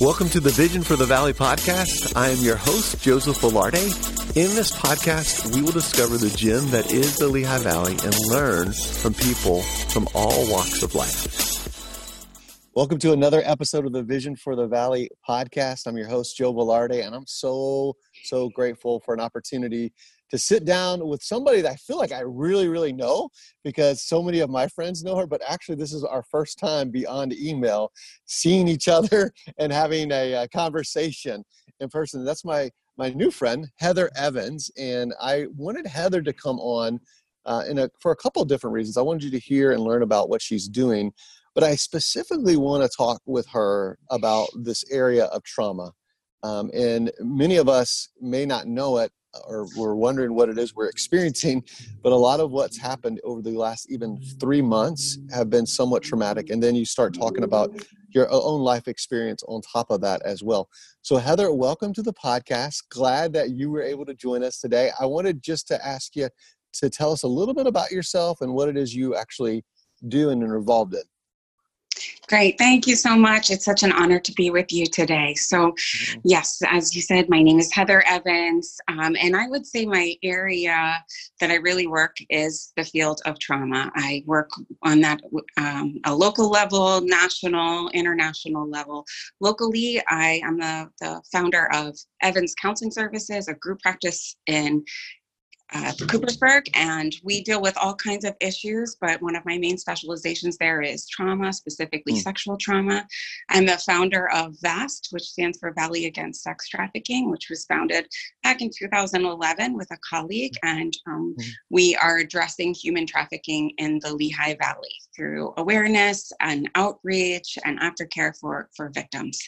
Welcome to the Vision for the Valley podcast. I am your host, Joseph Velarde. In this podcast, we will discover the gem that is the Lehigh Valley and learn from people from all walks of life. Welcome to another episode of the Vision for the Valley podcast. I'm your host, Joe Velarde, and I'm so, so grateful for an opportunity to sit down with somebody that I feel like I really, really know because so many of my friends know her. But actually, this is our first time beyond email seeing each other and having a, a conversation in person. That's my my new friend Heather Evans, and I wanted Heather to come on uh, a, for a couple of different reasons. I wanted you to hear and learn about what she's doing, but I specifically want to talk with her about this area of trauma. Um, and many of us may not know it or we're wondering what it is we're experiencing. But a lot of what's happened over the last even three months have been somewhat traumatic. And then you start talking about your own life experience on top of that as well. So, Heather, welcome to the podcast. Glad that you were able to join us today. I wanted just to ask you to tell us a little bit about yourself and what it is you actually do and are involved in. Great. Thank you so much. It's such an honor to be with you today. So, mm-hmm. yes, as you said, my name is Heather Evans. Um, and I would say my area that I really work is the field of trauma. I work on that um, a local level, national, international level. Locally, I am the, the founder of Evans Counseling Services, a group practice in uh, Coopersburg, and we deal with all kinds of issues. But one of my main specializations there is trauma, specifically mm. sexual trauma. I'm the founder of VAST, which stands for Valley Against Sex Trafficking, which was founded back in 2011 with a colleague, hmm. and um, mm. we are addressing human trafficking in the Lehigh Valley through awareness and outreach and aftercare for for victims.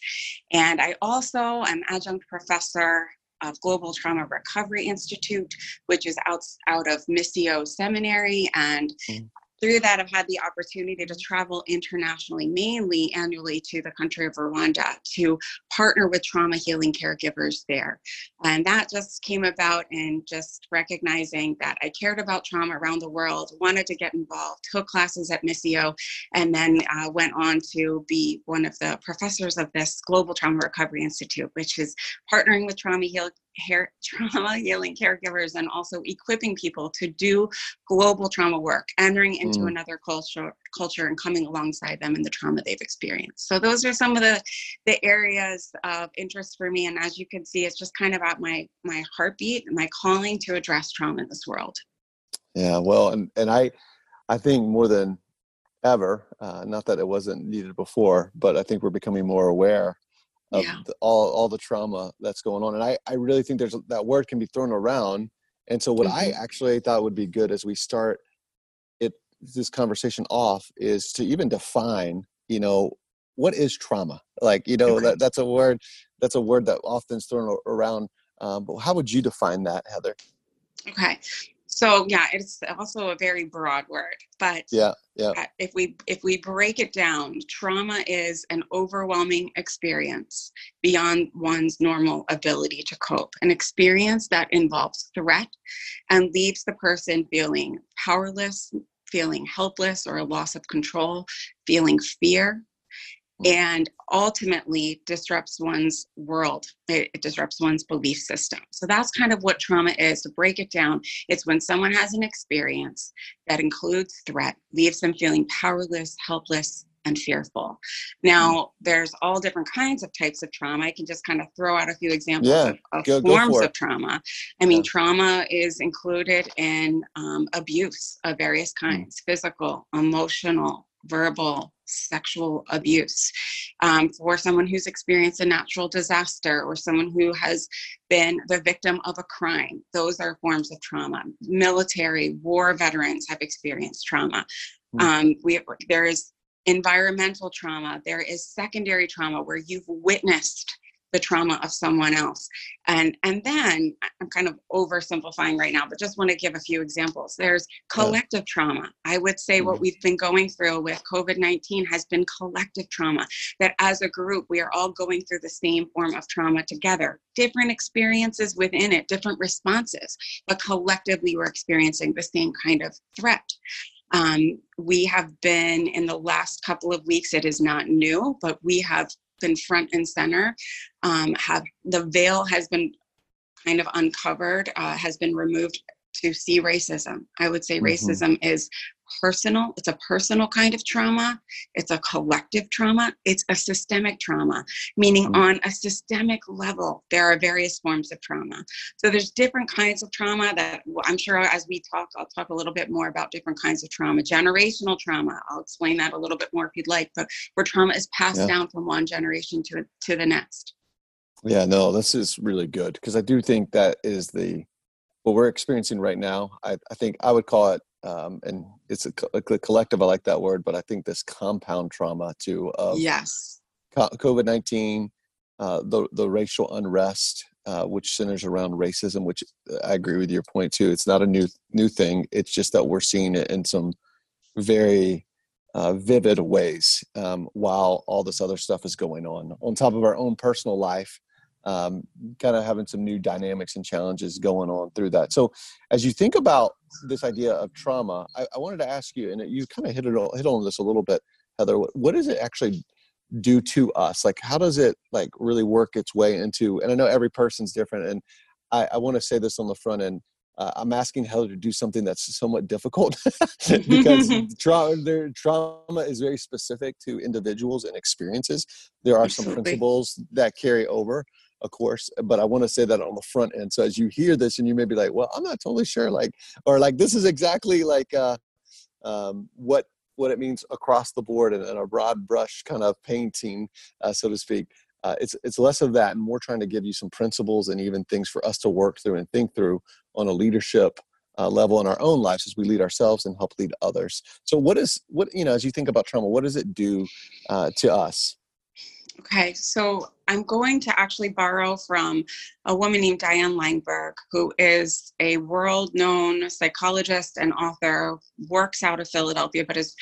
And I also am adjunct professor of Global Trauma Recovery Institute, which is out, out of Missio Seminary. And mm through that, I've had the opportunity to travel internationally, mainly annually to the country of Rwanda to partner with trauma healing caregivers there. And that just came about in just recognizing that I cared about trauma around the world, wanted to get involved, took classes at Missio, and then uh, went on to be one of the professors of this Global Trauma Recovery Institute, which is partnering with trauma heal- hair, trauma healing caregivers and also equipping people to do global trauma work, entering into mm. another culture, culture and coming alongside them in the trauma they've experienced. So those are some of the the areas of interest for me. And as you can see, it's just kind of at my my heartbeat, my calling to address trauma in this world. Yeah, well, and and I I think more than ever, uh, not that it wasn't needed before, but I think we're becoming more aware of yeah. the, all all the trauma that's going on and i i really think there's that word can be thrown around and so what mm-hmm. i actually thought would be good as we start it this conversation off is to even define you know what is trauma like you know that, that's a word that's a word that often is thrown around um, but how would you define that heather okay so yeah it's also a very broad word but yeah yeah. Uh, if we if we break it down trauma is an overwhelming experience beyond one's normal ability to cope an experience that involves threat and leaves the person feeling powerless feeling helpless or a loss of control feeling fear and ultimately disrupts one's world. It, it, disrupts one's belief system. So that's kind of what trauma is. To break it down, it's when someone has an experience that includes threat, leaves them feeling powerless, helpless, and fearful. Now, there's all different kinds of types of trauma. I can just kind of throw out a few examples yeah, of, of go, forms go of trauma. I mean, yeah. trauma is included in um, abuse of various hmm. kinds mm. physical, emotional, verbal, sexual abuse, um, for someone who's experienced a natural disaster or someone who has been the victim of a crime. Those are forms of trauma. Military, war veterans have experienced trauma. Mm-hmm. Um, we, there is environmental trauma, there is secondary trauma where you've witnessed the trauma of someone else. And and then i'm kind of oversimplifying right now but just want to give a few examples. There's collective trauma. I would say what mm-hmm. we've been going through with covid-19 has been collective trauma that as a group we are all going through the same form of trauma together. Different experiences within it different responses but collectively we're experiencing the same kind of threat. Um, we have been in the last couple of weeks, it is not new, but we have been front and center. Um, have the veil has been kind of uncovered, uh, has been removed to see racism. I would say mm-hmm. racism is personal. It's a personal kind of trauma. It's a collective trauma. It's a systemic trauma, meaning mm-hmm. on a systemic level, there are various forms of trauma. So there's different kinds of trauma that I'm sure as we talk, I'll talk a little bit more about different kinds of trauma. Generational trauma, I'll explain that a little bit more if you'd like, but where trauma is passed yeah. down from one generation to, to the next. Yeah, no, this is really good because I do think that is the what we're experiencing right now. I, I think I would call it um, and it's a, a, collective. I like that word, but I think this compound trauma too of yes, COVID nineteen, uh, the the racial unrest, uh, which centers around racism. Which uh, I agree with your point too. It's not a new new thing. It's just that we're seeing it in some very uh, vivid ways um, while all this other stuff is going on on top of our own personal life um, kind of having some new dynamics and challenges going on through that. So, as you think about this idea of trauma, I, I wanted to ask you, and you kind of hit it hit on this a little bit, Heather. What does it actually do to us? Like, how does it like really work its way into? And I know every person's different, and I, I want to say this on the front end. Uh, I'm asking Heather to do something that's somewhat difficult because trauma, trauma is very specific to individuals and experiences. There are Absolutely. some principles that carry over, of course but i want to say that on the front end so as you hear this and you may be like well i'm not totally sure like or like this is exactly like uh um what what it means across the board and, and a broad brush kind of painting uh, so to speak uh, it's it's less of that and more trying to give you some principles and even things for us to work through and think through on a leadership uh, level in our own lives as we lead ourselves and help lead others. So, what is what you know as you think about trauma? What does it do uh, to us? Okay, so I'm going to actually borrow from a woman named Diane Langberg, who is a world known psychologist and author, works out of Philadelphia, but is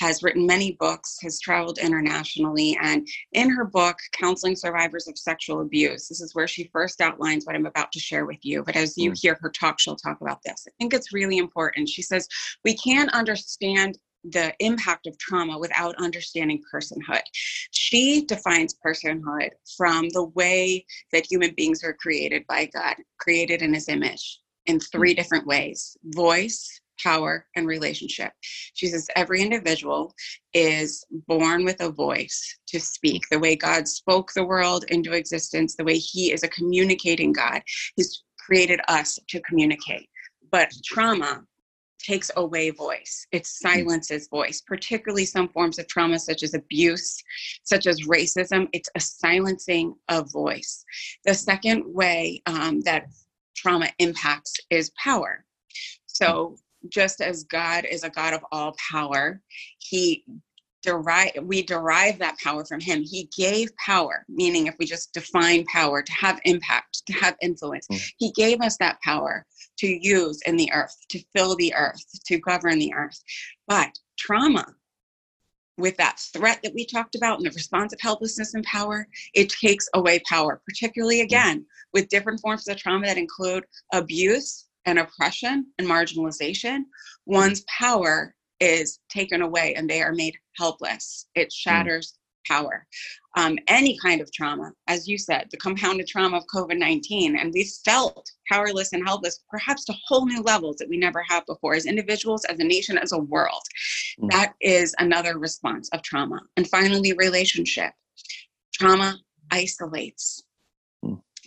has written many books, has traveled internationally, and in her book, Counseling Survivors of Sexual Abuse, this is where she first outlines what I'm about to share with you. But as you mm. hear her talk, she'll talk about this. I think it's really important. She says, We can't understand the impact of trauma without understanding personhood. She defines personhood from the way that human beings are created by God, created in his image in three mm. different ways voice, power, and relationship. She says every individual is born with a voice to speak. The way God spoke the world into existence, the way He is a communicating God, He's created us to communicate. But trauma takes away voice, it hmm. silences voice, particularly some forms of trauma such as abuse, such as racism. It's a silencing of voice. The second way um, that trauma impacts is power. So, just as God is a God of all power, He derive we derive that power from him he gave power meaning if we just define power to have impact to have influence mm. he gave us that power to use in the earth, to fill the earth, to govern the earth. But trauma, with that threat that we talked about and the response of helplessness and power, it takes away power, particularly mm. again with different forms of trauma that include abuse and oppression and marginalization. One's power is taken away and they are made helpless. It mm. shatters power. Um, any kind of trauma, as you said, the compounded trauma of COVID 19, and we felt powerless and helpless, perhaps to whole new levels that we never have before as individuals, as a nation, as a world. Mm. That is another response of trauma. And finally, relationship. Trauma isolates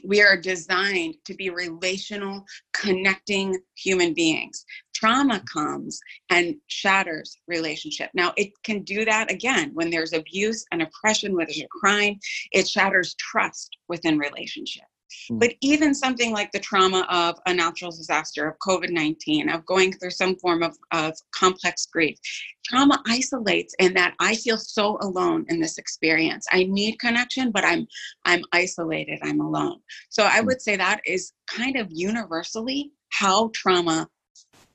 we are designed to be relational, connecting human beings. Trauma comes and shatters relationship. Now, it can do that again when there's abuse and oppression, when there's a crime, it shatters trust within relationship. Mm. But even something like the trauma of a natural disaster, of COVID 19, of going through some form of, of complex grief, trauma isolates in that I feel so alone in this experience. I need connection, but I'm I'm isolated, I'm alone. So I mm. would say that is kind of universally how trauma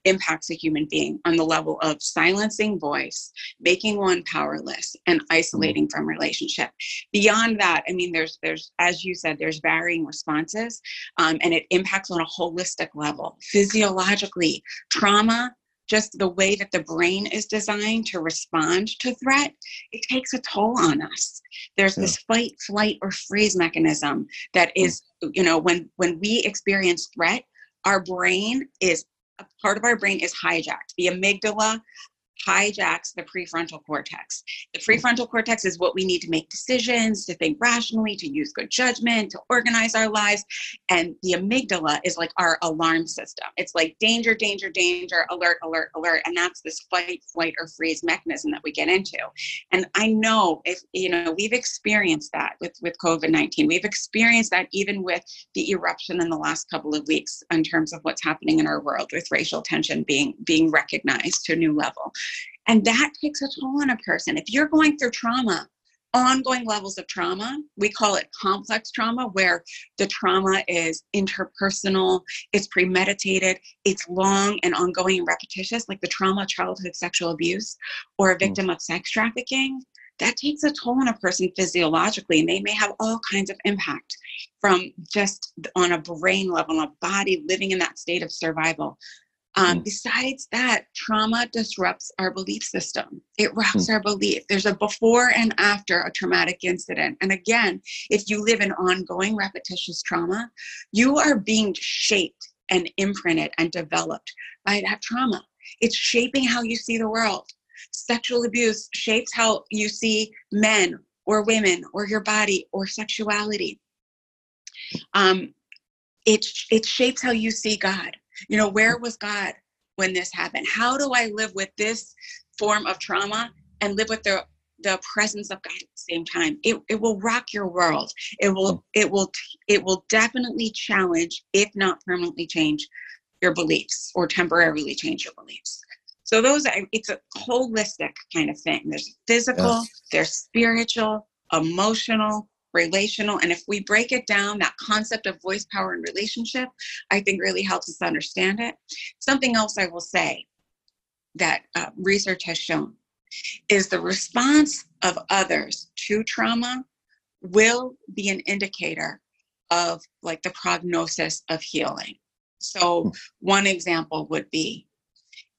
impacts a human being on the level of silencing voice, making one powerless, and isolating from relationship. Beyond that, I mean, there's there's as you said, there's varying responses, um, and it impacts on a holistic level. Physiologically, trauma just the way that the brain is designed to respond to threat, it takes a toll on us. There's yeah. this fight, flight, or freeze mechanism that is, hmm. you know, when when we experience threat, our brain is part of our brain is hijacked. The amygdala hijacks the prefrontal cortex. The hmm. prefrontal cortex is what we need to make decisions, to think rationally, to use good judgment, to organize our lives. And the amygdala is like our alarm system. It's like danger, danger, danger, alert, alert, alert. And that's this fight, flight, or freeze mechanism that we get into. And I know if, you know, we've experienced that with, with COVID 19. We've experienced that even with the eruption in the last couple of weeks in terms of what's happening in our world with racial tension being being recognized to a new level. And that takes a toll on a person. If you're going through trauma, ongoing levels of trauma, we call it complex trauma, where the trauma is interpersonal, it's premeditated, it's long and ongoing and repetitious, like the trauma of childhood sexual abuse or a mm. victim of sex trafficking. That takes a toll on a person physiologically, and they may have all kinds of impact from just on a brain level, on a body living in that state of survival. Um, mm. Besides that, trauma disrupts our belief system. It rocks mm. our belief. There's a before and after a traumatic incident. And again, if you live in ongoing repetitious trauma, you are being shaped and imprinted and developed by that trauma. It's shaping how you see the world. Sexual abuse shapes how you see men or women or your body or sexuality. Um, it, it shapes how you see God you know, where was God when this happened? How do I live with this form of trauma and live with the the presence of God at the same time. It, it will rock your world. It will it will it will definitely challenge, if not permanently change, your beliefs or temporarily change your beliefs. So those are it's a holistic kind of thing. There's physical, yes. there's spiritual, emotional, relational. And if we break it down, that concept of voice, power, and relationship, I think really helps us understand it. Something else I will say that uh, research has shown is the response of others to trauma will be an indicator of like the prognosis of healing. So, one example would be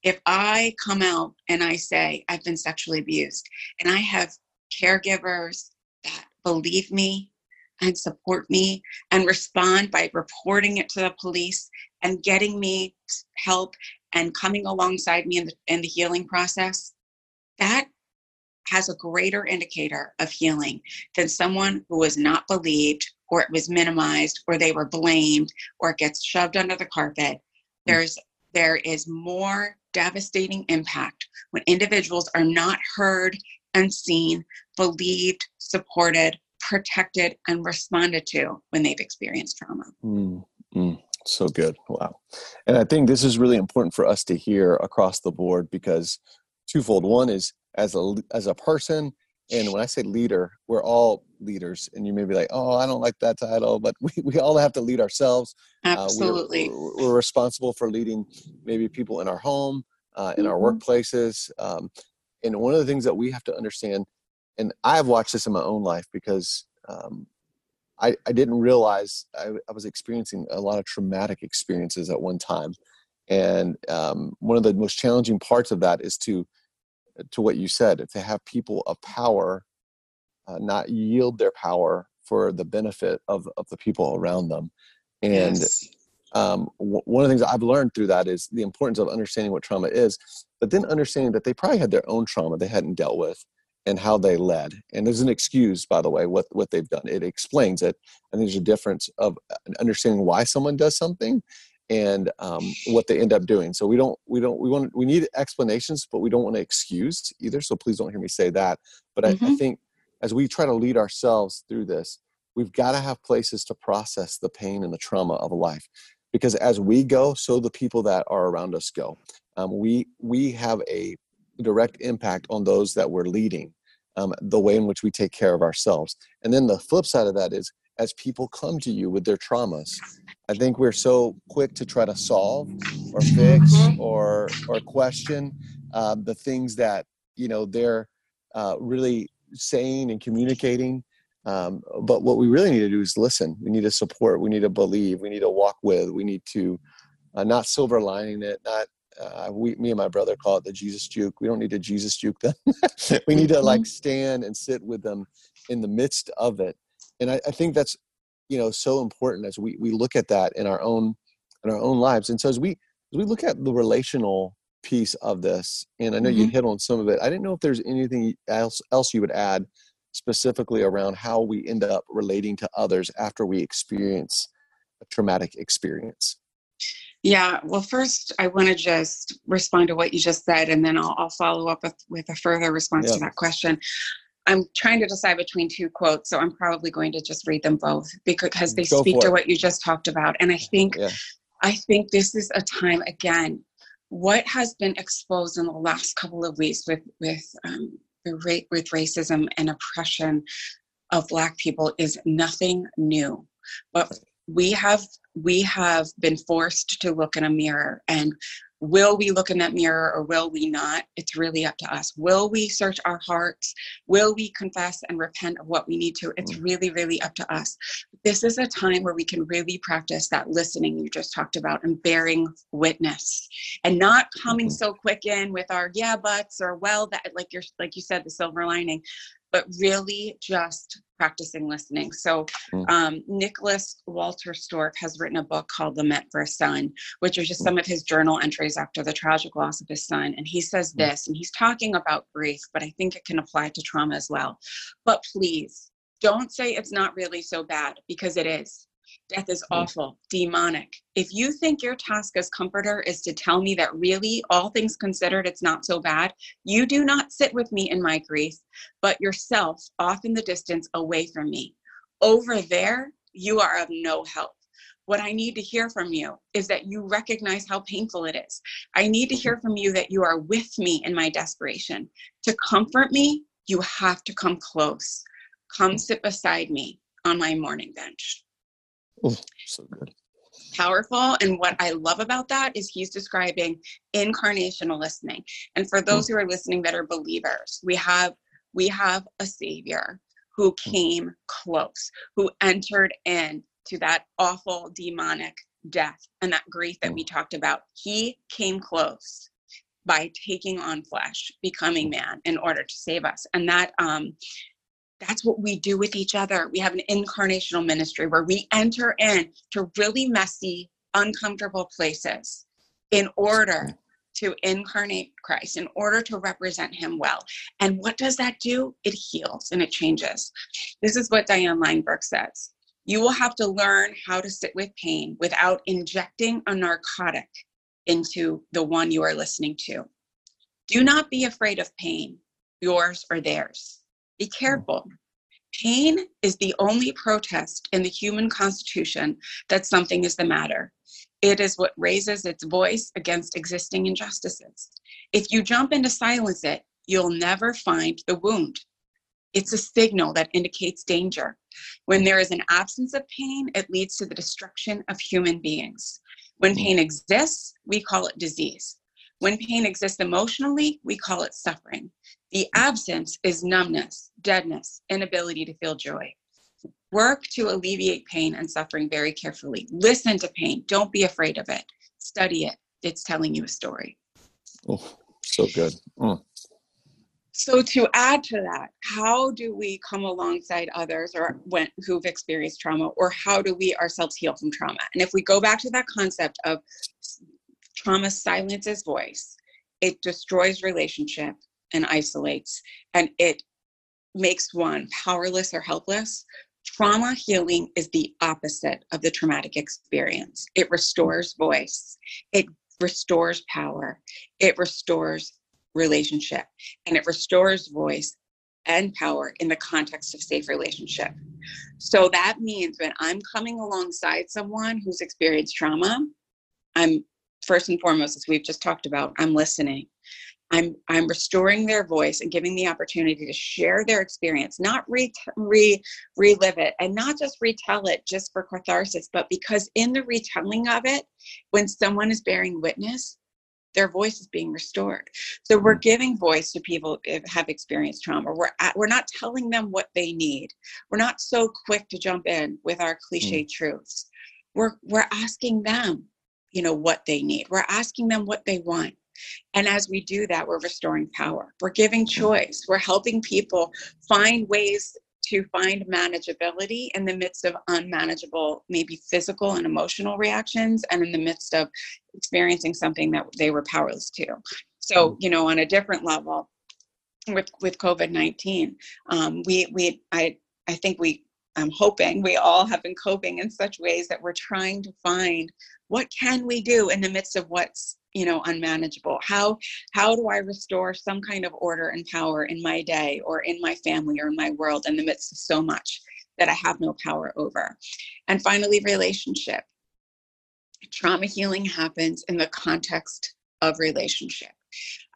if I come out and I say I've been sexually abused and I have caregivers believe me and support me and respond by reporting it to the police and getting me help and coming alongside me in the, in the healing process, that has a greater indicator of healing than someone who was not believed or it was minimized or they were blamed or it gets shoved under the carpet. Hmm. There's there is more devastating impact when individuals are not heard and seen, believed, supported, protected, and responded to when they've experienced trauma. Mm, mm, so good. Wow. And I think this is really important for us to hear across the board because twofold. One is as a as a person, and when I say leader, we're all leaders. And you may be like, oh, I don't like that title, but we, we all have to lead ourselves. Absolutely. Uh, we're, we're, responsible for leading maybe people in our home, uh, in mm-hmm. our workplaces. Um, and one of the things that we have to understand and I've watched this in my own life because um, I, I didn't realize I, I, was experiencing a lot of traumatic experiences at one time. And um, one of the most challenging parts of that is to, to what you said, to have people of power uh, not yield their power for the benefit of, of the people around them. And yes. um, w- one of the things I've learned through that is the importance of understanding what trauma is, but then understanding that they probably had their own trauma they hadn't dealt with and how they led. And there's an excuse, by the way, what, what they've done. It explains it. And there's a difference of uh, understanding why someone does something and um, what they end up doing. So we don't, we don't, we want, we need explanations, but we don't want to excuse either. So please don't hear me say that. But mm-hmm. I, I think as we try to lead ourselves through this, we've got to have places to process the pain and the trauma of a life because as we go so the people that are around us go um, we we have a direct impact on those that we're leading, um, the way in which we take care of ourselves. And then the flip side of that is as people come to you with their traumas, I think we're so quick to try to solve or fix mm-hmm. or or question uh, the things that you know they're uh, really saying and communicating. Um, but what we really need to do is listen. We need to support. We need to believe. We need to walk with. We need to uh, not silver lining it, not uh, we, me and my brother call it the Jesus juke. We don't need to Jesus juke them. we need to mm-hmm. like stand and sit with them in the midst of it. And I, I think that's, you know, so important as we, we look at that in our own, in our own lives. And so as we, as we look at the relational piece of this, and I know mm-hmm. you hit on some of it, I didn't know if there's anything else, else you would add specifically around how we end up relating to others after we experience a traumatic experience. Yeah, well, first, I want to just respond to what you just said, and then I'll, I'll follow up with, with a further response yeah. to that question. I'm trying to decide between two quotes, so I'm probably going to just read them both because they Go speak to what you just talked about. And I think, yeah. I think this is a time again. What has been exposed in the last couple of weeks with with um, with racism and oppression of Black people is nothing new, but we have we have been forced to look in a mirror and will we look in that mirror or will we not? It's really up to us. Will we search our hearts? Will we confess and repent of what we need to? It's mm. really really up to us. This is a time where we can really practice that listening you just talked about and bearing witness and not coming mm-hmm. so quick in with our yeah buts or well that like you're like you said the silver lining but really just practicing listening. So, mm. um, Nicholas Wolterstorff has written a book called Lament for a Son, which are just mm. some of his journal entries after the tragic loss of his son. And he says mm. this, and he's talking about grief, but I think it can apply to trauma as well. But please don't say it's not really so bad because it is. Death is mm. awful, demonic. If you think your task as comforter is to tell me that really, all things considered, it's not so bad, you do not sit with me in my grief, but yourself off in the distance away from me. Over there, you are of no help. What I need to hear from you is that you recognize how painful it is. I need to hear mm-hmm. from you that you are with me in my desperation. To comfort me, you have to come close. Come mm. sit beside me on my mourning bench. Oh, so good. Powerful. And what I love about that is he's describing incarnational listening. And for those mm. who are listening that are believers, we have we have a savior who hmm. came close, who entered in to that awful demonic death and that grief that we hmm. talked about. He came close by taking on flesh, becoming man in order to save us. And that um that's what we do with each other. We have an incarnational ministry where we enter in to really messy, uncomfortable places in order to incarnate Christ, in order to represent Him well. And what does that do? It heals and it changes. This is what Diane Langberg says. You will have to learn how to sit with pain without injecting a narcotic into the one you are listening to. Do not be afraid of pain, yours or theirs. Be hmm. careful. Pain is the only protest in the human constitution that something is the matter. It is what raises its voice against existing injustices. If you jump in to silence it, you'll never find the wound. It's a signal that indicates danger. When there is an absence of pain, it leads to the destruction of human beings. When hmm. pain exists, we call it disease. When pain exists emotionally, we call it suffering. The absence is numbness, deadness, inability to feel joy. Work to alleviate pain and suffering very carefully. Listen to pain. Don't be afraid of it. Study it. It's telling you a story. Oh, so good. Mm. So to add to that, how do we come alongside others or when, who've experienced trauma, or how do we ourselves heal from trauma? And if we go back to that concept of trauma silences voice, it destroys relationship, and isolates, and it makes one powerless or helpless. Trauma healing is the opposite of the traumatic experience. It restores voice, it restores power, it restores relationship, and it restores voice and power in the context of safe relationship. So that means when I'm coming alongside someone who's experienced trauma, I'm first and foremost, as we've just talked about, I'm listening. I'm I'm restoring their voice and giving the opportunity to share their experience, not re, re relive it, and not just retell it just for catharsis, but because in the retelling of it, when someone is bearing witness, their voice is being restored. So we're mm. giving voice to people who have experienced trauma. We're at, we're not telling them what they need. We're not so quick to jump in with our cliche mm. truths. We're we're asking them, you know, what they need. We're asking them what they want And as we do that, we're restoring power. We're giving choice. We're helping people find ways to find manageability in the midst of unmanageable, maybe physical and emotional reactions, and in the midst of experiencing something that they were powerless to. So, you know, on a different level, with with COVID nineteen, um, we we I I think we I'm hoping we all have been coping in such ways that we're trying to find what can we do in the midst of what's you know unmanageable. How how do i restore some kind of order and power in my day or in my family or in my world in the midst of so much that i have no power over? And finally relationship. Trauma healing happens in the context of relationship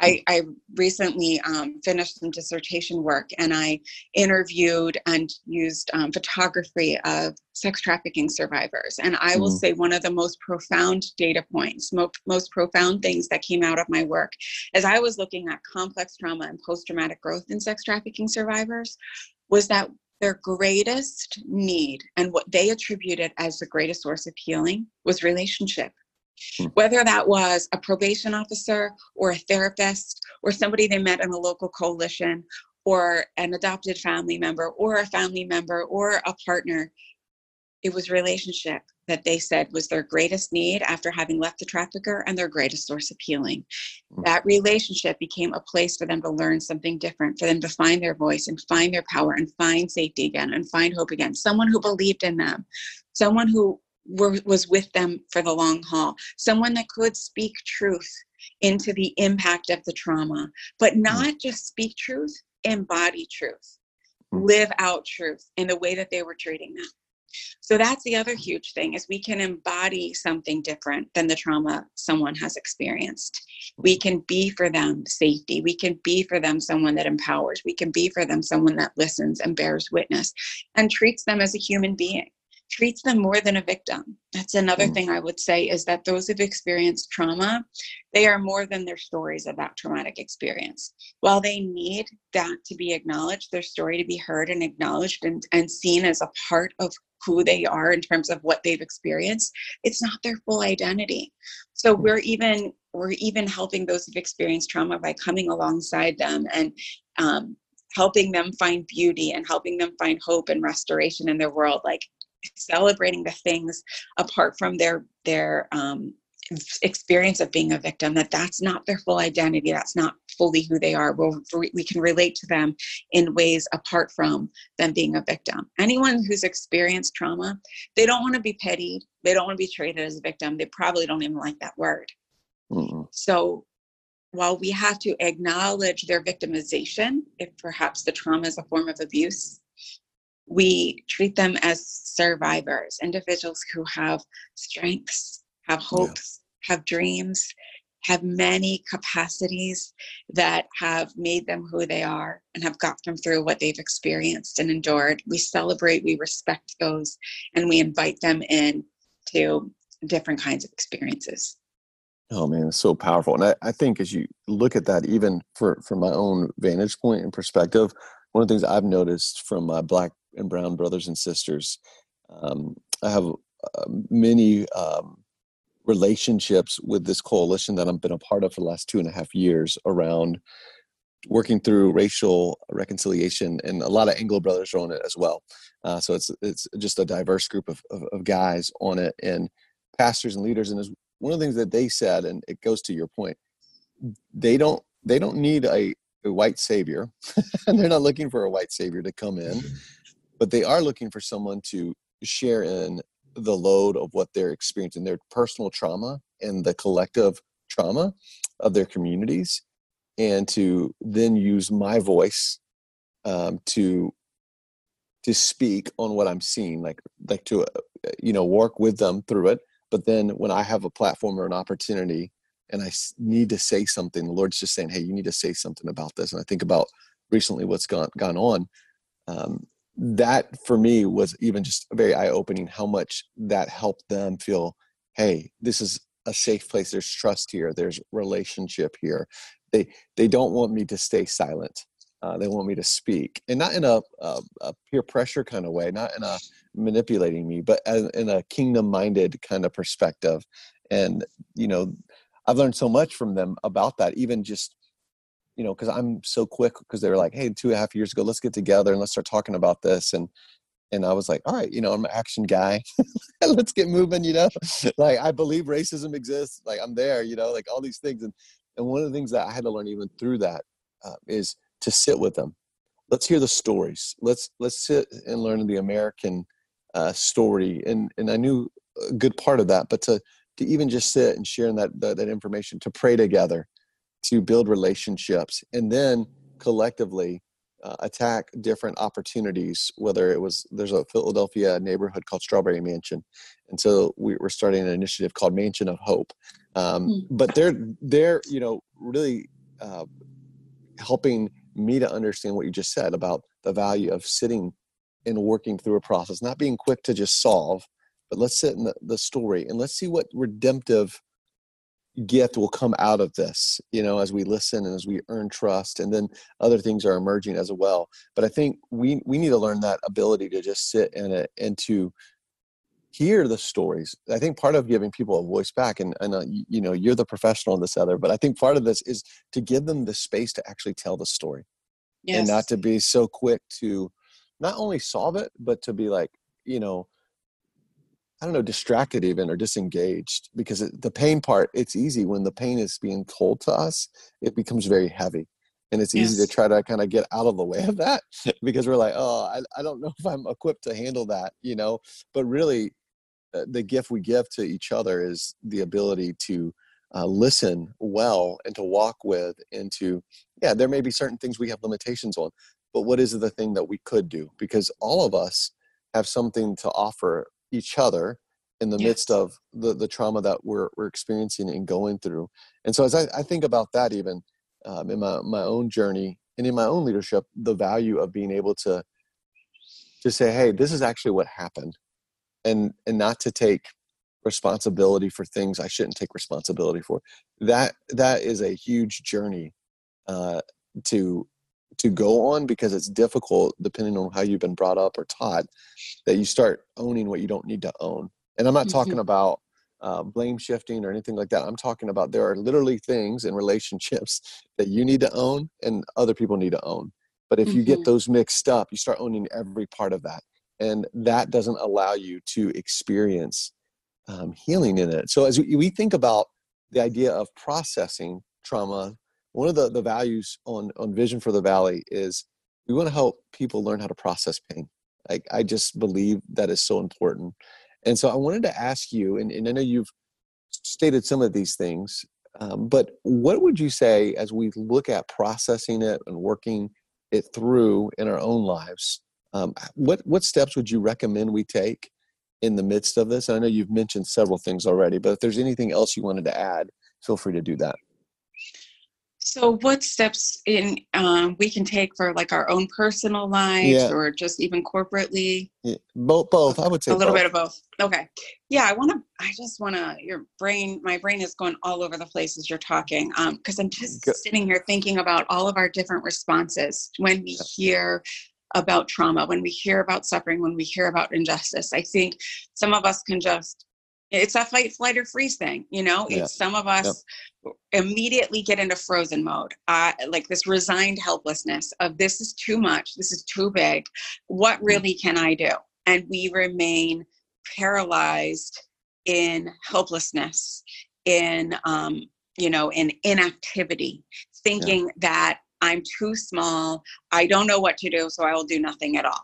I, I recently um, finished some dissertation work and I interviewed and used um, photography of sex trafficking survivors. And I will mm. say one of the most profound data points, mo- most profound things that came out of my work as I was looking at complex trauma and post traumatic growth in sex trafficking survivors was that their greatest need and what they attributed as the greatest source of healing was relationship. Whether that was a probation officer or a therapist or somebody they met in a local coalition or an adopted family member or a family member or a partner, it was relationship that they said was their greatest need after having left the trafficker and their greatest source of healing. Hmm. That relationship became a place for them to learn something different, for them to find their voice and find their power and find safety again and find hope again. Someone who believed in them, someone who were, was with them for the long haul, someone that could speak truth into the impact of the trauma, but hmm. not just speak truth, embody truth, hmm. live out truth in the way that they were treating them. So that's the other huge thing is we can embody something different than the trauma someone has experienced. We can be for them safety. We can be for them someone that empowers. We can be for them someone that listens and bears witness and treats them as a human being treats them more than a victim. That's another mm. thing I would say is that those who've experienced trauma, they are more than their stories of that traumatic experience. While they need that to be acknowledged, their story to be heard and acknowledged and, and seen as a part of who they are in terms of what they've experienced, it's not their full identity. So mm. we're even we're even helping those who've experienced trauma by coming alongside them and um, helping them find beauty and helping them find hope and restoration in their world like celebrating the things apart from their their um, experience of being a victim that that's not their full identity that's not fully who they are. We'll, we can relate to them in ways apart from them being a victim. Anyone who's experienced trauma they don't want to be pitied they don't want to be treated as a victim they probably don't even like that word. Mm-hmm. so while we have to acknowledge their victimization if perhaps the trauma is a form of abuse we treat them as survivors, individuals who have strengths, have hopes, yeah. have dreams, have many capacities that have made them who they are and have got them through what they've experienced and endured. We celebrate, we respect those, and we invite them in to different kinds of experiences. Oh man, it's so powerful. And I, I think as you look at that, even for from my own vantage point and perspective, one of the things I've noticed from my black and brown brothers and sisters. Um, I have uh, many um, relationships with this coalition that I've been a part of for the last two and a half years around working through racial reconciliation, and a lot of Anglo brothers are on it as well. Uh, so it's it's just a diverse group of, of, of guys on it, and pastors and leaders. And one of the things that they said, and it goes to your point, they don't they don't need a, a white savior, and they're not looking for a white savior to come in but they are looking for someone to share in the load of what they're experiencing their personal trauma and the collective trauma of their communities and to then use my voice um, to to speak on what i'm seeing like like to uh, you know work with them through it. But then when i have a platform or an opportunity and i need to say something the lord's just saying hey you need to say something about this. And i think about recently what's gone gone on um, that for me was even just very eye opening how much that helped them feel hey this is a safe place. There's trust here. There's relationship here. They they don't want me to stay silent. Uh, they want me to speak and not in a, a, a, peer pressure kind of way not in a manipulating me but as, in a kingdom minded kind of perspective. And you know I've learned so much from them about that. Even just you know, because I'm so quick because they were like, hey, two and a half years ago, let's get together and let's start talking about this. And and I was like, all right, you know, I'm an action guy. let's get moving, you know. like I believe racism exists. Like I'm there, you know, like all these things. And and one of the things that I had to learn even through that uh, is to sit with them. Let's hear the stories. Let's let's sit and learn the American uh, story. And and I knew a good part of that, but to to even just sit and share that, that that information, to pray together, to build relationships, and then collectively uh, attack different opportunities. Whether it was there's a Philadelphia neighborhood called Strawberry Mansion, and so we, are starting an initiative called Mansion of Hope. Um, mm. But they're they're you know really uh, helping me to understand what you just said about the value of sitting and working through a process, not being quick to just solve, but let's sit in the, the story and let's see what redemptive gift will come out of this you know as we listen and as we earn trust and then other things are emerging as well but i think we we need to learn that ability to just sit in it and to hear the stories i think part of giving people a voice back and, and uh, you know you're the professional in this other but i think part of this is to give them the space to actually tell the story yes. and not to be so quick to not only solve it but to be like you know I don't know, distracted even or disengaged because it, the pain part, it's easy when the pain is being told to us, it becomes very heavy. And it's yes. easy to try to kind of get out of the way of that because we're like, oh, I, I don't know if I'm equipped to handle that, you know? But really, uh, the gift we give to each other is the ability to uh, listen well and to walk with and to, yeah, there may be certain things we have limitations on, but what is the thing that we could do? Because all of us have something to offer each other in the yes. midst of the, the trauma that we're, we're experiencing and going through. And so as I, I think about that even um, in my, my own journey and in my own leadership, the value of being able to to say, hey, this is actually what happened and and not to take responsibility for things I shouldn't take responsibility for. That that is a huge journey uh, to to go on because it's difficult depending on how you've been brought up or taught that you start owning what you don't need to own and i'm not mm-hmm. talking about uh, blame shifting or anything like that i'm talking about there are literally things in relationships that you need to own and other people need to own but if mm-hmm. you get mm-hmm. those mixed up you start owning every part of that and that doesn't allow you to experience um, healing in it so as we, we think about the idea of processing trauma one of the, the values on, on Vision for the Valley is we want to help people learn how to process pain. Like I just believe that is so important. And so I wanted to ask you, and, and I know you've stated some of these things, um, but what would you say as we look at processing it and working it through in our own lives? Um, what what steps would you recommend we take in the midst of this? And I know you've mentioned several things already, but if there's anything else you wanted to add, feel free to do that. So, what steps in um, we can take for like our own personal lives, yeah. or just even corporately? Yeah. Both, both. I would say a little both. bit of both. Okay. Yeah, I want to. I just want to. Your brain, my brain is going all over the place as you're talking, because um, I'm just sitting here thinking about all of our different responses when we hear about trauma, when we hear about suffering, when we hear about injustice. I think some of us can just it's a fight flight or freeze thing you know yeah. it's some of us yep. immediately get into frozen mode uh, like this resigned helplessness of this is too much this is too big what mm. really can i do and we remain paralyzed in helplessness in um, you know in inactivity thinking yeah. that i'm too small i don't know what to do so i will do nothing at all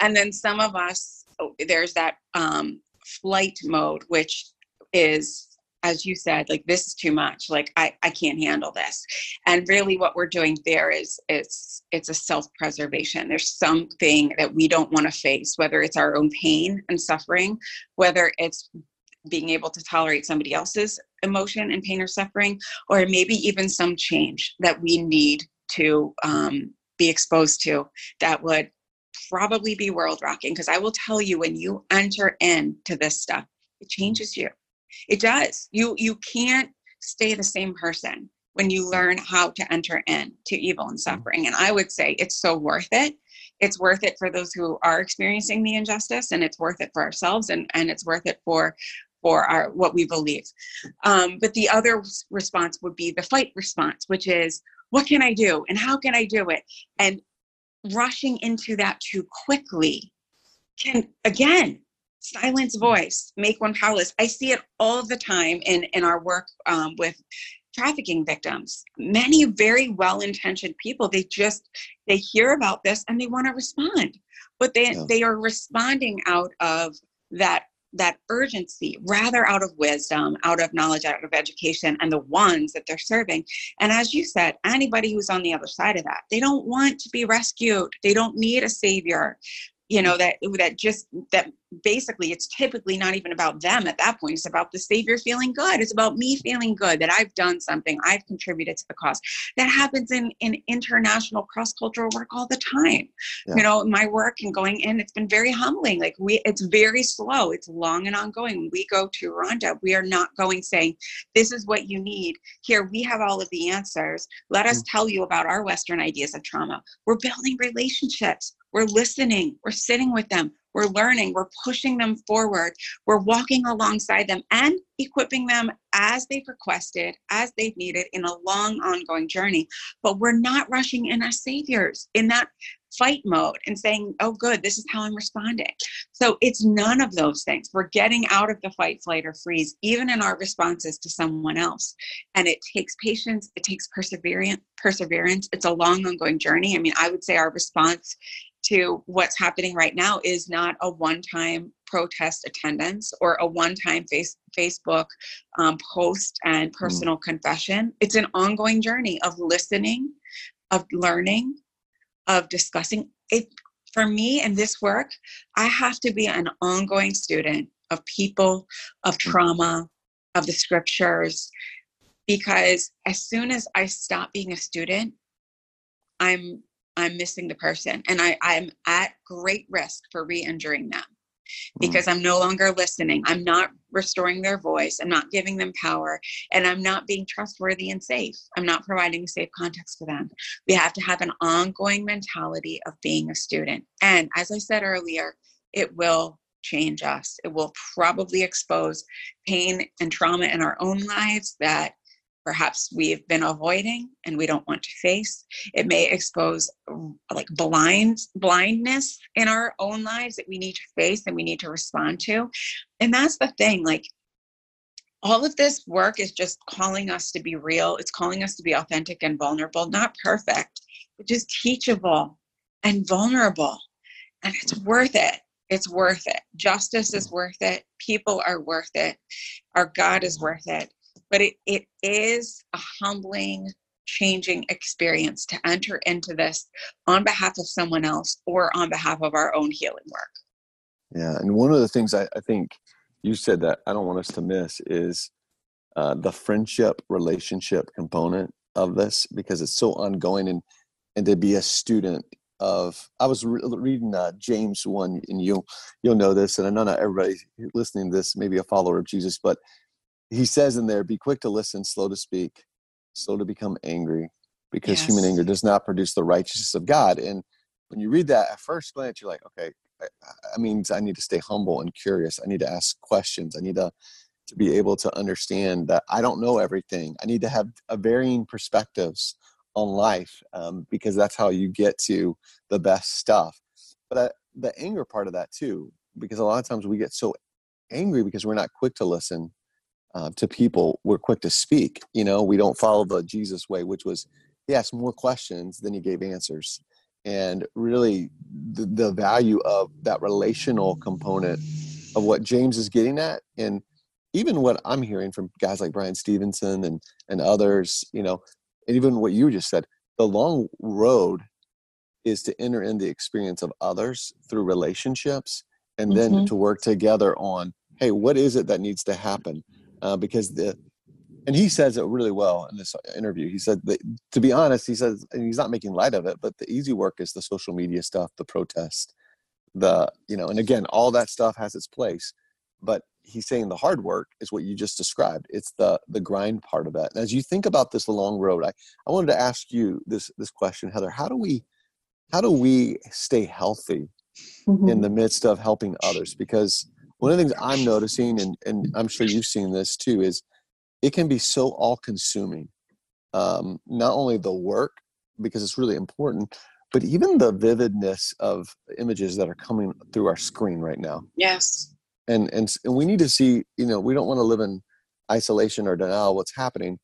and then some of us oh, there's that um, flight mode, which is as you said like this is too much. Like i i can't handle this. And really what we're doing there is it's it's a self-preservation. There's something that we don't want to face whether it's our own pain and suffering whether it's being able to tolerate somebody else's emotion and pain or suffering or maybe even some change that we need to um, be exposed to that would probably be world rocking because I will tell you when you enter into this stuff, it changes you. It does. You you can't stay the same person when you learn how to enter in to evil and suffering. And I would say it's so worth it. It's worth it for those who are experiencing the injustice and it's worth it for ourselves and, and it's worth it for for our what we believe. Um, but the other response would be the fight response, which is what can I do and how can I do it? And rushing into that too quickly can again silence voice make one powerless i see it all the time in in our work um, with trafficking victims many very well-intentioned people they just they hear about this and they want to respond but they yeah. they are responding out of that that urgency rather out of wisdom out of knowledge out of education and the ones that they're serving. And as you said anybody who's on the other side of that they don't want to be rescued. They don't need a savior you know that that just that basically it's typically not even about them at that point. It's about the savior feeling good. It's about me feeling good that i've done something. I've contributed to the cause. That happens in in international cross-cultural work all the time. Yeah. you know my work and going in it's been very humbling. Like we it's very slow. It's long and ongoing. When we go to rwanda we are not going saying this is what you need. Here we have all of the answers. Let us mm-hmm. tell you about our western ideas of trauma. We're building relationships. We're listening, we're sitting with them, we're learning, we're pushing them forward, we're walking alongside them and equipping them as they've requested, as they've needed in a long, ongoing journey. But we're not rushing in as saviors in that fight mode and saying, oh, good, this is how I'm responding. So it's none of those things. We're getting out of the fight, flight, or freeze, even in our responses to someone else. And it takes patience, it takes perseverance. Perseverance. It's a long, ongoing journey. I mean, I would say our response to what's happening right now is not a one time protest attendance or a one time face, Facebook um, post and mm. personal mm. confession. It's an ongoing journey of listening, of learning, of discussing. It, for me in this work, I have to be an ongoing student of people, of mm. trauma, of the scriptures, because as soon as I stop being a student, I'm I'm missing the person and I, I'm at great risk for re injuring them hmm. because I'm no longer listening. I'm not restoring their voice. I'm not giving them power and I'm not being trustworthy and safe. I'm not providing a safe context for them. We have to have an ongoing mentality of being a student. And as I said earlier, it will change us. It will probably expose pain and trauma in our own lives that perhaps we've been avoiding and we don't want to face. It may expose like blind blindness in our own lives that we need to face and we need to respond to. And that's the thing like all of this work is just calling us to be real. It's calling us to be authentic and vulnerable not perfect but just teachable and vulnerable. And it's worth it. It's worth it. Justice is worth it. People are worth it. Our god is worth it but it, it is a humbling changing experience to enter into this on behalf of someone else or on behalf of our own healing work. Yeah and one of the things i, I think you said that i don't want us to miss is uh, the friendship relationship component of this because it's so ongoing and and to be a student of i was re- reading uh, james 1 and you'll you'll know this and i know not everybody listening to this maybe a follower of jesus but he says in there, be quick to listen, slow to speak, slow to become angry, because yes. human anger does not produce the righteousness of God. And when you read that at first glance, you're like, okay, I mean, I need to stay humble and curious. I need to ask questions. I need to to be able to understand that I don't know everything. I need to have a varying perspectives on life um, because that's how you get to the best stuff. But I, the anger part of that too, because a lot of times we get so angry because we're not quick to listen uh, to people, we're quick to speak. You know, we don't follow the Jesus way, which was he asked more questions than he gave answers. And really, the, the value of that relational component of what James is getting at, and even what I'm hearing from guys like Bryan Stevenson and and others, you know, and even what you just said, the long road is to enter in the experience of others through relationships and then mm-hmm. to work together on hey what is it that needs to happen uh, because the and he says it really well in this interview. He said that to be honest, he says and he's not making light of it, but the easy work is the social media stuff, the protest, the you know, and again, all that stuff has its place. But he's saying the hard work is what you just described. It's the the grind part of that. And as you think about this long road, I, I wanted to ask you this this question, Heather. How do we how do we stay healthy mm-hmm. in the midst of helping others? Because one of the things I'm noticing, and, and I'm sure you've seen this too, is it can be so all consuming. Um, not only the work, because it's really important, but even the vividness of images that are coming through our screen right now. Yes. And, and, and we need to see, you know, we don't want to live in isolation or denial what's happening.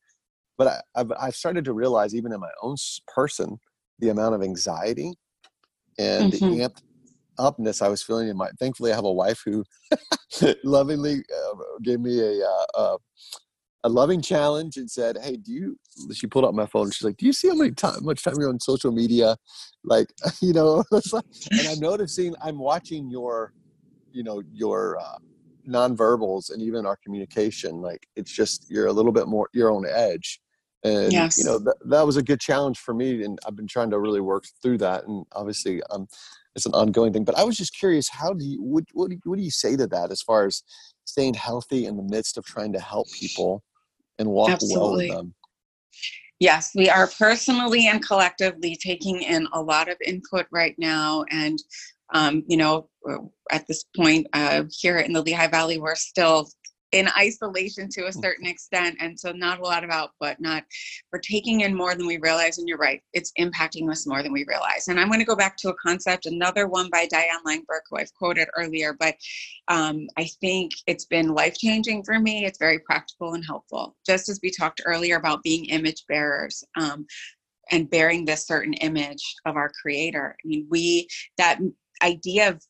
But I, I've, I've started to realize, even in my own person, the amount of anxiety and mm-hmm. the amped upness I was feeling in my. Thankfully, I have a wife who lovingly uh, gave me a, uh, uh, a loving challenge and said, "Hey, do you?" She pulled out my phone. She's like, "Do you see how many time, much time you're on social media?" Like, you know, and I'm noticing I'm watching your, you know, your uh, nonverbals and even our communication. Like, it's just you're a little bit more your own edge. And yes. you know that that was a good challenge for me, and I've been trying to really work through that. And obviously, um, it's an ongoing thing. But I was just curious, how do you what what do you, what do you say to that as far as staying healthy in the midst of trying to help people and walk Absolutely. well with them? Yes, we are personally and collectively taking in a lot of input right now, and um, you know, at this point uh, here in the Lehigh Valley, we're still in isolation to a mm. certain extent and so not a lot of output not we're taking in more than we realize and you're right it's impacting us more than we realize and i'm going to go back to a concept another one by diane langberg who i've quoted earlier but um, i think it's been life changing for me it's very practical and helpful just as we talked earlier about being image bearers um, and bearing this certain image of our creator i mean we that idea of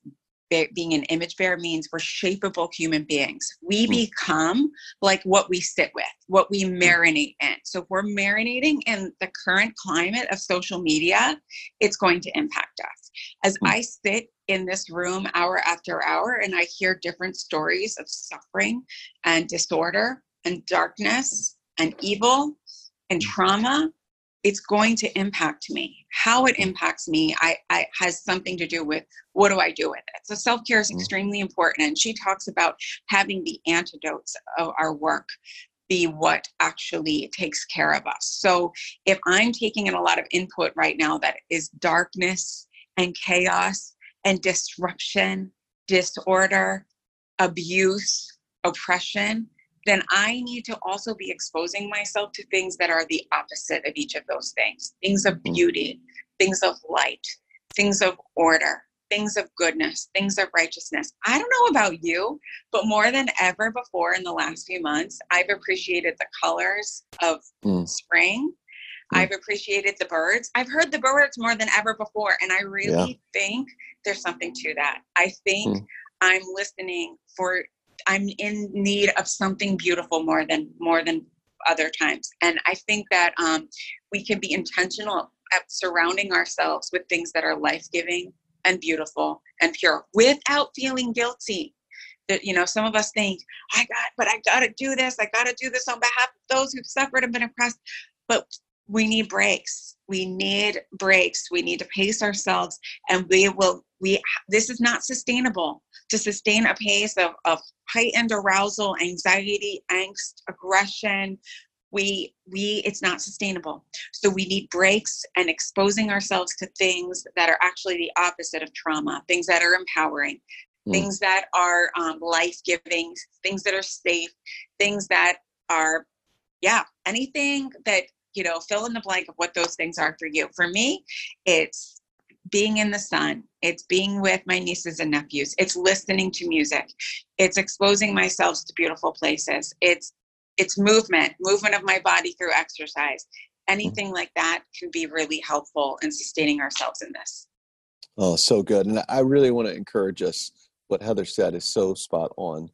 being an image bearer means we're shapeable human beings. We mm. become like what we sit with, what we hmm. marinate in. So if we're marinating in the current climate of social media, it's going to impact us. As mm. I sit in this room hour after hour and I hear different stories of suffering and disorder and darkness and evil and hmm. trauma, it's going to impact me. How it impacts me I, I, has something to do with what do I do with it. So self care is mm. extremely important, and she talks about having the antidotes of our work be what actually takes care of us. So if I'm taking in a lot of input right now that is darkness and chaos and disruption, disorder, abuse, oppression, then I need to also be exposing myself to things that are the opposite of each of those things things of mm-hmm. beauty, things of light, things of order, things of goodness, things of righteousness. I don't know about you, but more than ever before in the last few months, I've appreciated the colors of mm. spring. Mm. I've appreciated the birds. I've heard the birds more than ever before. And I really yeah. think there's something to that. I think mm. I'm listening for I'm in need of something beautiful more than more than other times. And I think that um, we can be intentional at surrounding ourselves with things that are life giving and beautiful and pure without feeling guilty. That you know, some of us think, I got, but I got to do this. I got to do this on behalf of those who've suffered and been oppressed. But we need breaks. We need breaks. We need to pace ourselves, and we will. We this is not sustainable to sustain a pace of, of heightened arousal, anxiety, angst, aggression. We we it's not sustainable. So we need breaks and exposing ourselves to things that are actually the opposite of trauma, things that are empowering, mm. things that are um, life giving, things that are safe, things that are yeah anything that you know fill in the blank of what those things are for you for me it's being in the sun it's being with my nieces and nephews it's listening to music it's exposing myself to beautiful places it's it's movement movement of my body through exercise. Anything like that can be really helpful in sustaining ourselves in this. Oh so good and i really want to encourage us what heather said is so spot on.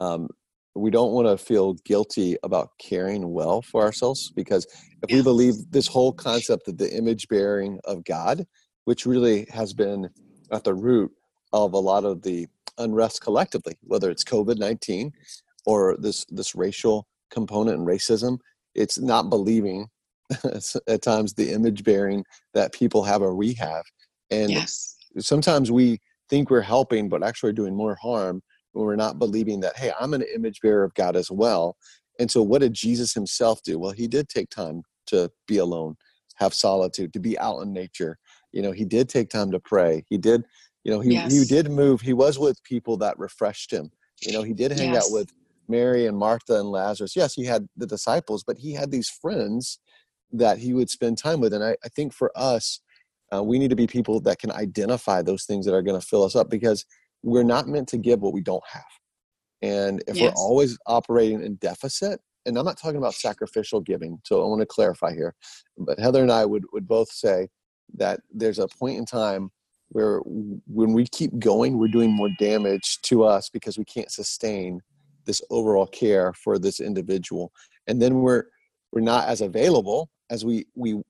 Um, we don't want to feel guilty about caring well for ourselves because if we believe this whole concept of the image bearing of God, which really has been at the root of a lot of the unrest collectively, whether it's COVID 19 or this, this racial component and racism, it's not believing at times the image bearing that people have or we have. And yes. sometimes we think we're helping, but actually doing more harm when we're not believing that, hey, I'm an image bearer of God as well. And so, what did Jesus himself do? Well, he did take time to be alone, have solitude, to be out in nature. You know, he did take time to pray. He did, you know, he, yes. he did move. He was with people that refreshed him. You know, he did hang Yes. out with Mary and Martha and Lazarus. Yes, he had the disciples, but he had these friends that he would spend time with. And I, I think for us, uh, we need to be people that can identify those things that are going to fill us up because we're not meant to give what we don't have. And if we're always operating in deficit, and I'm not talking about sacrificial giving, so I want to clarify here, but Heather and I would, would both say that there's a point in time where when we keep going, we're doing more damage to us because we can't sustain this overall care for this individual. And then we're we're not as available as we we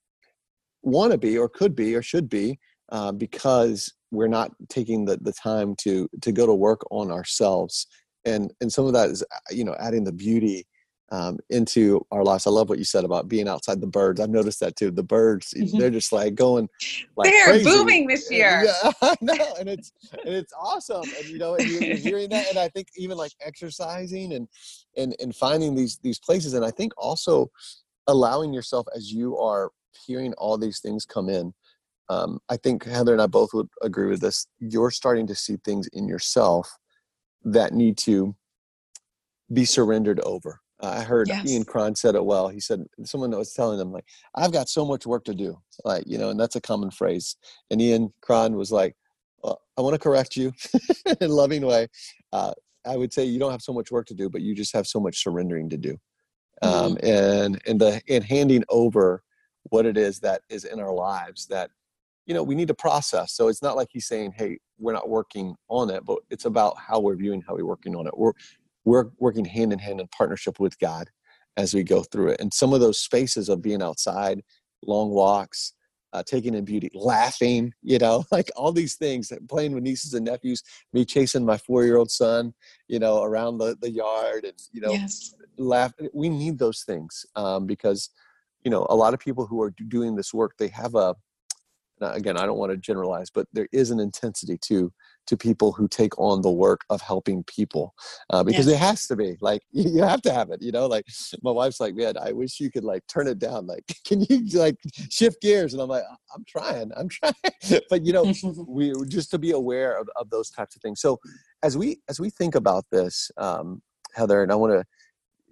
want to be or could be or should be uh, because we're not taking the, the time to to go to work on ourselves and and some of that is you know adding the beauty um, into our lives. I love what you said about being outside the birds. I've noticed that too. The birds, Mhm. they're just like going like They're crazy. booming this year. Yeah, I know, and it's and it's awesome. And you know, and you're, you're hearing that, and I think even like exercising and and and finding these these places, and I think also allowing yourself as you are hearing all these things come in. Um, I think Heather and I both would agree with this. You're starting to see things in yourself that need to be surrendered over. Uh, I heard Yes. Ian Cron said it well. He said someone was telling him like, "I've got so much work to do," like you know, and that's a common phrase. And Ian Cron was like, well, "I want to correct you in a loving way. Uh, I would say you don't have so much work to do, but you just have so much surrendering to do, um, and and the and handing over what it is that is in our lives that you know we need to process. So it's not like he's saying, "Hey, we're not working on it," but it's about how we're viewing how we're working on it. We're we're working hand in hand in partnership with God as we go through it. And some of those spaces of being outside, long walks, uh, taking in beauty, laughing, you know, like all these things, playing with nieces and nephews, me chasing my four year old son, you know, around the, the yard and, you know, yes. laugh. We need those things um, because, you know, a lot of people who are doing this work, they have a, again, I don't want to generalize, but there is an intensity to to people who take on the work of helping people uh, because it has to be like you you have to have it. You know, like my wife's like, man, I wish you could like turn it down. Like, can you like shift gears? And I'm like, I'm trying, I'm trying. but you know, we just to be aware of, of those types of things. So as we as we think about this, um, Heather, and I want to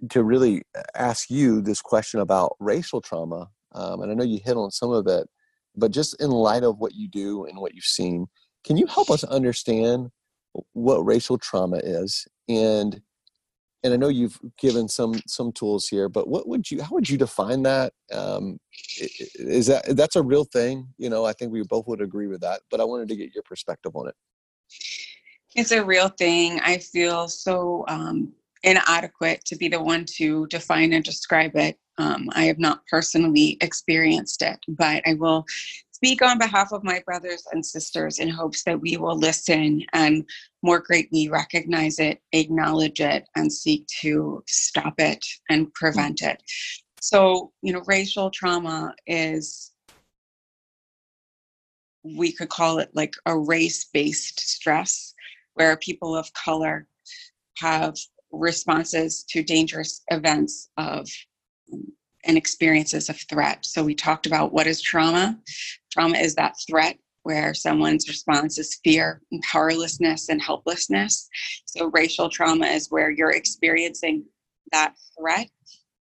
to really ask you this question about racial trauma. Um, and I know you hit on some of it, but just in light of what you do and what you've seen, can you help us understand what racial trauma is? And and I know you've given some some tools here, but what would you how would you define that? Um, is that that's a real thing? You know, I think we both would agree with that. But I wanted to get your perspective on it. It's a real thing. I feel so um, inadequate to be the one to define and describe it. Um, I have not personally experienced it, but I will speak on behalf of my brothers and sisters in hopes that we will listen and more greatly recognize it, acknowledge it, and seek to stop it and prevent it. So, you know, racial trauma is we could call it like a race based stress where people of color have responses to dangerous events of and experiences of threat. So we talked about what is trauma. Trauma is that threat where someone's response is fear and powerlessness and helplessness. So racial trauma is where you're experiencing that threat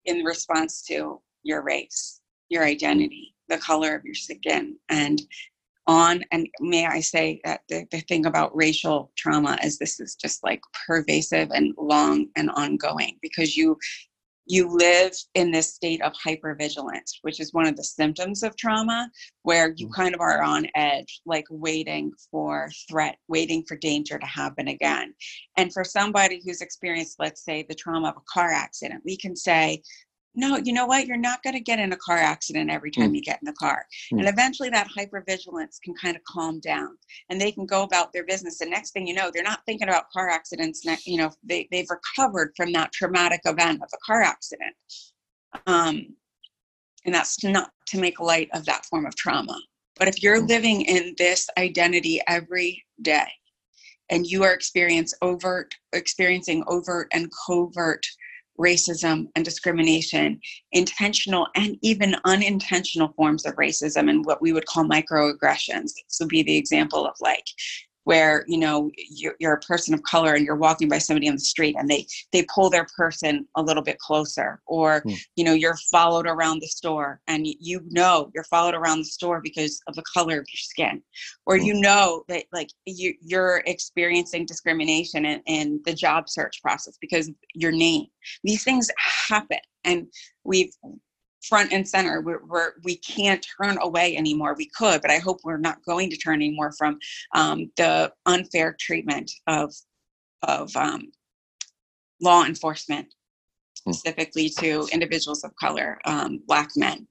in response to your race, your identity, the color of your skin, and on and may i say that the, the thing about racial trauma is this is just like pervasive and long and ongoing because you you live in this state of hypervigilance which is one of the symptoms of trauma where you mm-hmm. kind of are on edge like waiting for threat waiting for danger to happen again. And for somebody who's experienced let's say the trauma of a car accident we can say no, you know what? You're not going to get in a car accident every time Mm. you get in the car. Mm. And eventually that hypervigilance can kind of calm down and they can go about their business. And next thing you know, they're not thinking about car accidents. You know, they, they've recovered from that traumatic event of a car accident. Um, and that's not to make light of that form of trauma. But if you're Mm. living in this identity every day and you are experience overt, experiencing overt and covert racism and discrimination, intentional and even unintentional forms of racism, and what we would call microaggressions. This would be the example of like where you know you're, you're, a person of color and you're walking by somebody on the street and they they pull their person a little bit closer or mm. you know you're followed around the store and you know you're followed around the store because of the color of your skin or mm. you know that like you you're experiencing discrimination in, in the job search process because of your name these things happen and we've front and center. We're, we're, we can't turn away anymore. We could, but I hope we're not going to turn anymore from um, the unfair treatment of of um, law enforcement, hmm. specifically to individuals of color, um, Black men.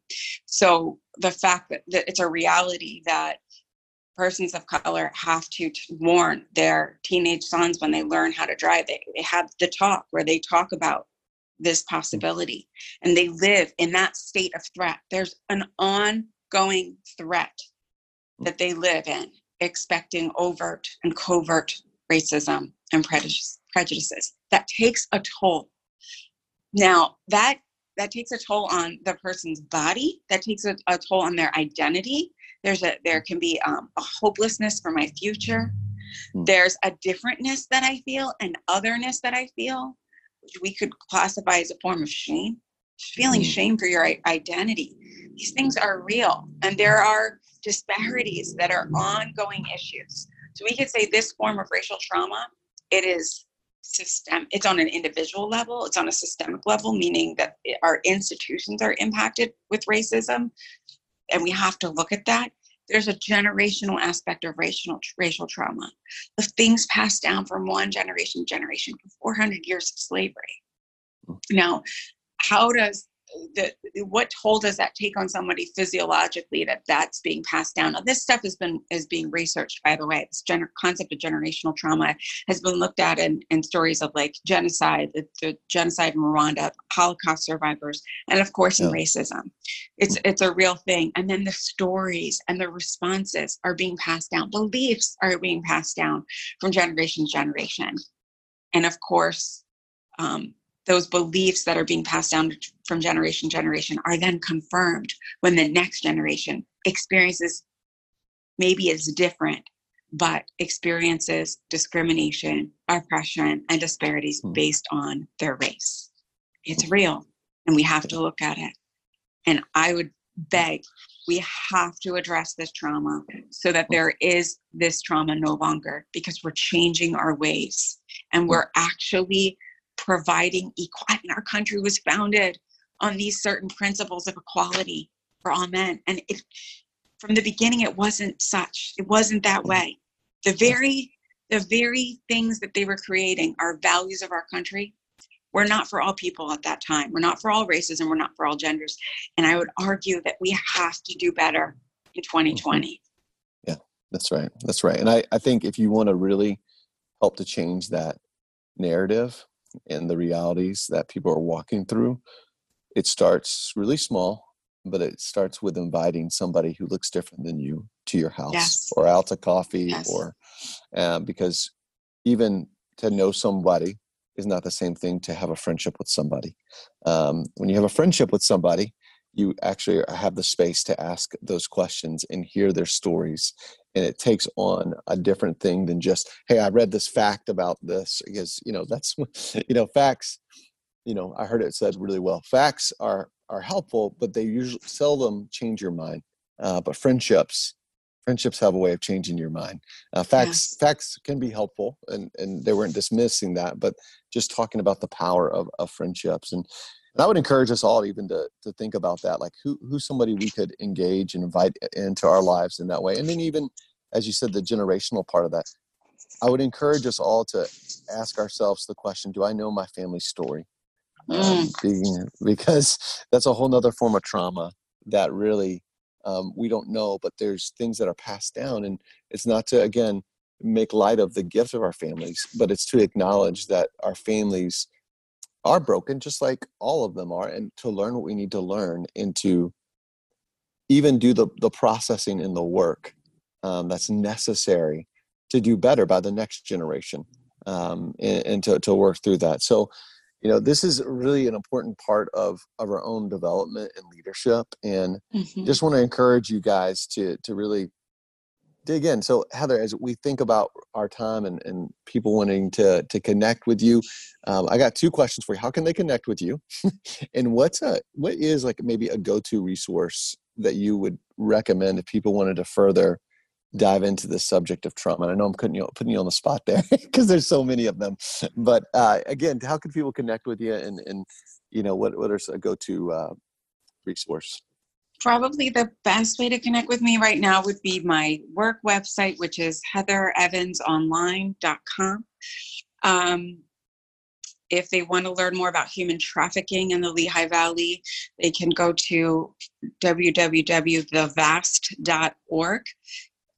So the fact that, that it's a reality that persons of color have to warn their teenage sons when they learn how to drive. They, they have the talk where they talk about this possibility and they live in that state of threat. There's an ongoing threat that they live in expecting overt and covert racism and prejudices. That takes a toll. Now that that takes a toll on the person's body. That takes a, a toll on their identity. There's a there can be um, a hopelessness for my future. Hmm. there's a differentness that i feel and otherness that i feel we could classify as a form of shame feeling shame. for your identity. These things are real and there are disparities that are ongoing issues. So we could say this form of racial trauma it is system it's on an individual level it's on a systemic level meaning that our institutions are impacted with racism and we have to look at that there's a generational aspect of racial racial trauma. The things passed down from one generation to generation for 400 years of slavery. Hmm. Now how does the, what toll does that take on somebody physiologically that that's being passed down? Now this stuff has been is being researched by the way. This gener- concept of generational trauma has been looked at in, in stories of like genocide the, the genocide in rwanda holocaust survivors and of course in racism. It's it's a real thing. And then the stories and the responses are being passed down. Beliefs are being passed down from generation to generation. And of course um, those beliefs that are being passed down from generation to generation are then confirmed when the next generation experiences maybe it's different but experiences discrimination oppression and disparities mm. based on their race it's real and we have to look at it and i would beg we have to address this trauma so that there is this trauma no longer because we're changing our ways and hmm. we're actually providing equality. Our country was founded on these certain principles of equality for all men. And it, from the beginning, it wasn't such. It wasn't that mm-hmm. way. The very, the very things that they were creating, our values of our country, were not for all people at that time. We're not for all races and we're not for all genders. And I would argue that we have to do better in 2020. Mm-hmm. Yeah, that's right. That's right. And I, I think if you want to really help to change that narrative, and the realities that people are walking through, it starts really small, but it starts with inviting somebody who looks different than you to your house yes. or out to coffee yes. or um, because even to know somebody is not the same thing to have a friendship with somebody. Um, when you have a friendship with somebody, you actually have the space to ask those questions and hear their stories and it takes on a different thing than just hey i read this fact about this because you know that's you know facts you know i heard it said really well facts are are helpful but they usually seldom change your mind uh, but friendships friendships have a way of changing your mind uh, facts yes. facts can be helpful and and they weren't dismissing that but just talking about the power of, of friendships and and I would encourage us all even to to think about that, like who who's somebody we could engage and invite into our lives in that way, and then even as you said, the generational part of that. I would encourage us all to ask ourselves the question: Do I know my family story? Um, mm. Um, because that's a whole nother form of trauma that really um, we don't know, but there's things that are passed down, and it's not to again make light of the gift of our families, but it's to acknowledge that our families are broken just like all of them are and to learn what we need to learn and to even do the, the processing and the work um, that's necessary to do better by the next generation um, and, and to, to work through that so you know this is really an important part of of our own development and leadership and mm-hmm. just want to encourage you guys to to really dig in. So Heather, as we think about our time and, and people wanting to to connect with you, um, I got two questions for you. How can they connect with you? and what's a what is like maybe a go-to resource that you would recommend if people wanted to further dive into the subject of trauma? And I know I'm putting you, putting you on the spot there because there's so many of them. But uh, again, how can people connect with you and, and you know, what, what is a go-to uh, resource? Probably the best way to connect with me right now would be my work website, which is heatherevansonline.com. Um, if they want to learn more about human trafficking in the Lehigh Valley, they can go to www.thevast.org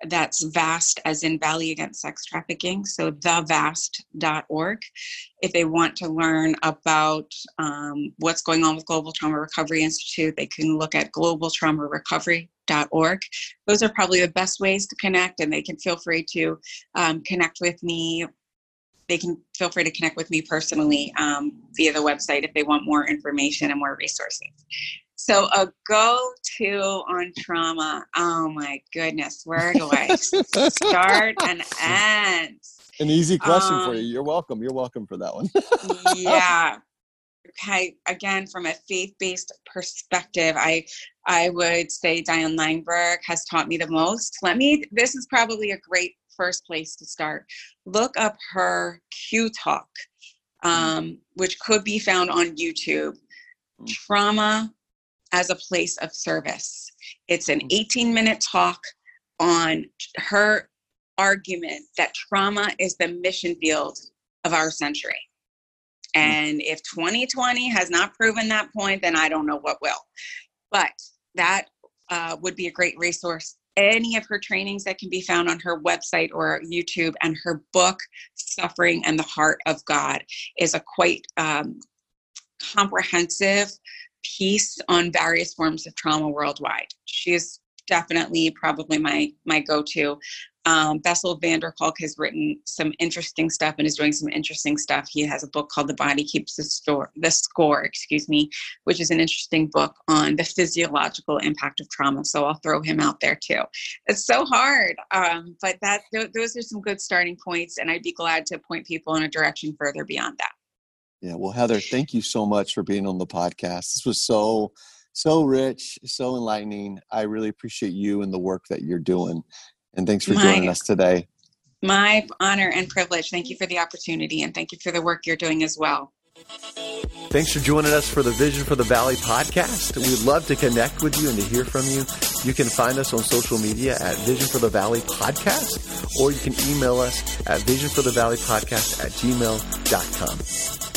that's vast as in valley against sex trafficking. So thevast.org if they want to learn about um, what's going on with global trauma recovery institute they can look at globaltraumarecovery.org those are probably the best ways to connect and they can feel free to um, connect with me. They can feel free to connect with me personally um, via the website if they want more information and more resources so a go-to on trauma. Oh my goodness, where do I start and end? An easy question um, for you. You're welcome. You're welcome for that one. yeah. Okay. Again, from a faith-based perspective, I I would say Diane Langberg has taught me the most. Let me. This is probably a great first place to start. Look up her Q Talk, mm. um, which could be found on YouTube. Mm. Trauma as a place of service. It's an mm. 18 minute talk on her argument that trauma is the mission field of our century. Mm. And if 2020 has not proven that point, then I don't know what will. But that uh, would be a great resource. Any of her trainings that can be found on her website or YouTube, and her book, Suffering and the Heart of God, is a quite um, comprehensive piece on various forms of trauma worldwide. She is definitely probably my my go-to. Um, Bessel van der Kolk has written some interesting stuff and is doing some interesting stuff. He has a book called "The Body Keeps the Store," the score, excuse me, which is an interesting book on the physiological impact of trauma. So I'll throw him out there too. It's so hard, um, but that th- those are some good starting points, and I'd be glad to point people in a direction further beyond that. Yeah. Well, Heather, thank you so much for being on the podcast. This was so, so rich, so enlightening. I really appreciate you and the work that you're doing. And thanks for my, joining us today. My honor and privilege. Thank you for the opportunity and thank you for the work you're doing as well. Thanks for joining us for the Vision for the Valley podcast. We'd love to connect with you and to hear from you. You can find us on social media at Vision for the Valley podcast, or you can email us at visionforthevalleypodcast at gmail.com.